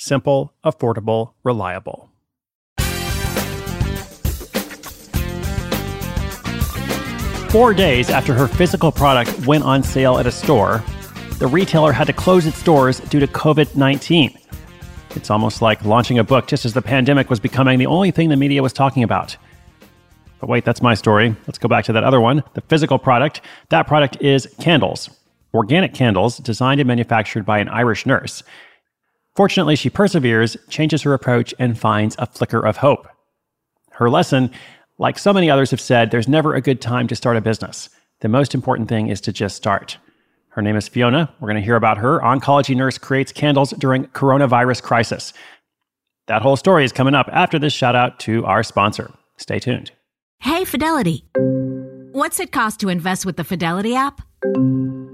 Simple, affordable, reliable. Four days after her physical product went on sale at a store, the retailer had to close its doors due to COVID 19. It's almost like launching a book just as the pandemic was becoming the only thing the media was talking about. But wait, that's my story. Let's go back to that other one the physical product. That product is candles, organic candles designed and manufactured by an Irish nurse. Fortunately, she perseveres, changes her approach, and finds a flicker of hope. Her lesson like so many others have said, there's never a good time to start a business. The most important thing is to just start. Her name is Fiona. We're going to hear about her. Oncology nurse creates candles during coronavirus crisis. That whole story is coming up after this shout out to our sponsor. Stay tuned. Hey, Fidelity. What's it cost to invest with the Fidelity app?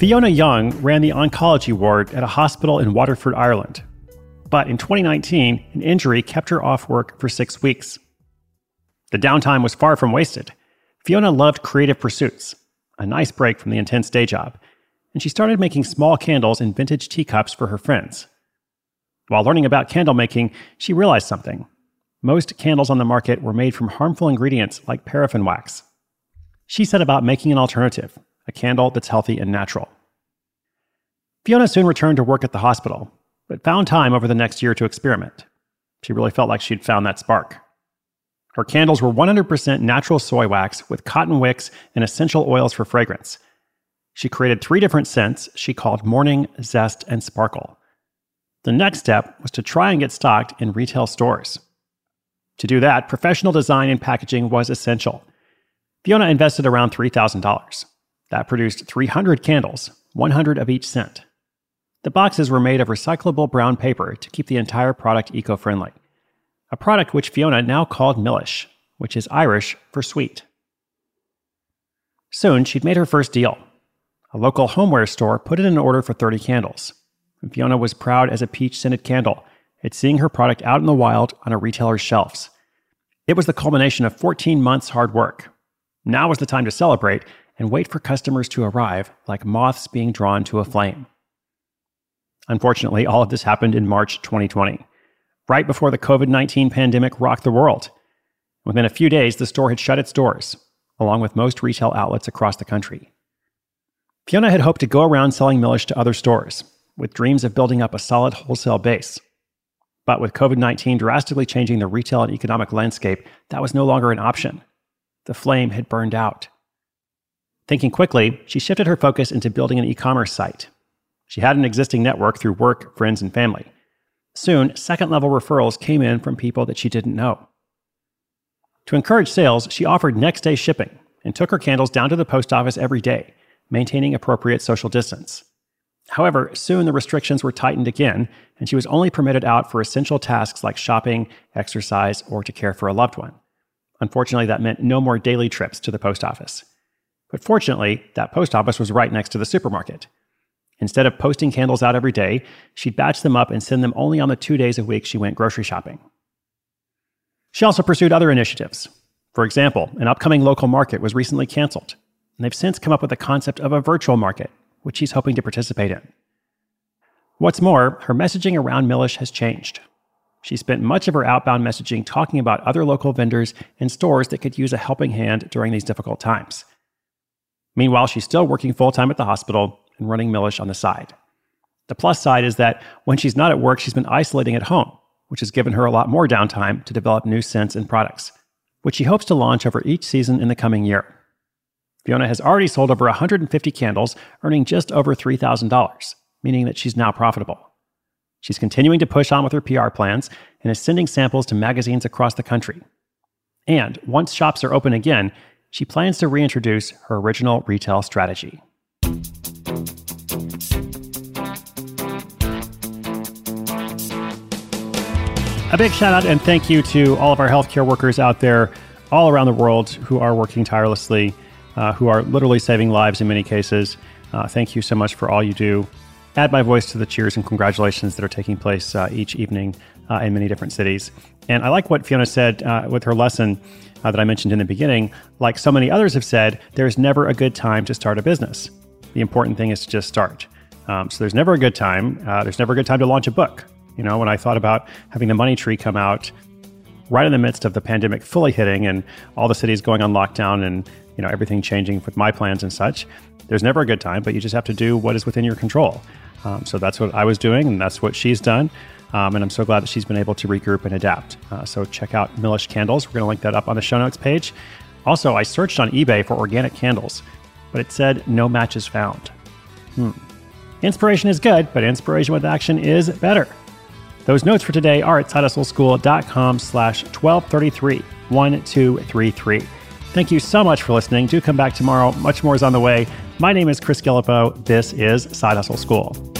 Fiona Young ran the oncology ward at a hospital in Waterford, Ireland. But in 2019, an injury kept her off work for six weeks. The downtime was far from wasted. Fiona loved creative pursuits, a nice break from the intense day job, and she started making small candles in vintage teacups for her friends. While learning about candle making, she realized something. Most candles on the market were made from harmful ingredients like paraffin wax. She set about making an alternative, a candle that's healthy and natural. Fiona soon returned to work at the hospital, but found time over the next year to experiment. She really felt like she'd found that spark. Her candles were 100% natural soy wax with cotton wicks and essential oils for fragrance. She created three different scents she called Morning, Zest, and Sparkle. The next step was to try and get stocked in retail stores. To do that, professional design and packaging was essential. Fiona invested around $3,000. That produced 300 candles, 100 of each scent. The boxes were made of recyclable brown paper to keep the entire product eco friendly, a product which Fiona now called Milish, which is Irish for sweet. Soon, she'd made her first deal. A local homeware store put in an order for 30 candles. Fiona was proud as a peach scented candle at seeing her product out in the wild on a retailer's shelves. It was the culmination of 14 months' hard work. Now was the time to celebrate and wait for customers to arrive like moths being drawn to a flame. Unfortunately, all of this happened in March 2020, right before the COVID 19 pandemic rocked the world. Within a few days, the store had shut its doors, along with most retail outlets across the country. Fiona had hoped to go around selling Millish to other stores, with dreams of building up a solid wholesale base. But with COVID 19 drastically changing the retail and economic landscape, that was no longer an option. The flame had burned out. Thinking quickly, she shifted her focus into building an e commerce site She had an existing network through work, friends, and family. Soon, second level referrals came in from people that she didn't know. To encourage sales, she offered next day shipping and took her candles down to the post office every day, maintaining appropriate social distance. However, soon the restrictions were tightened again, and she was only permitted out for essential tasks like shopping, exercise, or to care for a loved one. Unfortunately, that meant no more daily trips to the post office. But fortunately, that post office was right next to the supermarket. Instead of posting candles out every day, she'd batch them up and send them only on the two days a week she went grocery shopping. She also pursued other initiatives. For example, an upcoming local market was recently canceled, and they've since come up with the concept of a virtual market, which she's hoping to participate in. What's more, her messaging around Millish has changed. She spent much of her outbound messaging talking about other local vendors and stores that could use a helping hand during these difficult times. Meanwhile, she's still working full time at the hospital and running Millish on the side. The plus side is that when she's not at work, she's been isolating at home, which has given her a lot more downtime to develop new scents and products, which she hopes to launch over each season in the coming year. Fiona has already sold over 150 candles, earning just over $3,000, meaning that she's now profitable. She's continuing to push on with her PR plans and is sending samples to magazines across the country. And once shops are open again, she plans to reintroduce her original retail strategy. A big shout out and thank you to all of our healthcare workers out there all around the world who are working tirelessly, uh, who are literally saving lives in many cases. Uh, thank you so much for all you do. Add my voice to the cheers and congratulations that are taking place uh, each evening uh, in many different cities. And I like what Fiona said uh, with her lesson uh, that I mentioned in the beginning. Like so many others have said, there's never a good time to start a business. The important thing is to just start. Um, so there's never a good time. there's never a good time to launch a book. You know, when I thought about having the money tree come out right in the midst of the pandemic fully hitting and all the cities going on lockdown and, you know, everything changing with my plans and such, there's never a good time, but you just have to do what is within your control. Um, so that's what I was doing, and that's what she's done. Um, and I'm so glad that she's been able to regroup and adapt. Uh, so check out Millish Candles. We're going to link that up on the show notes page. Also, I searched on eBay for organic candles, but it said no matches found. Hmm. Inspiration is good, but inspiration with action is better. Those notes for today are at sidehustleschool.com slash 1233 1233. Thank you so much for listening. Do come back tomorrow. Much more is on the way. My name is Chris Guillebeau. This is Side Hustle School.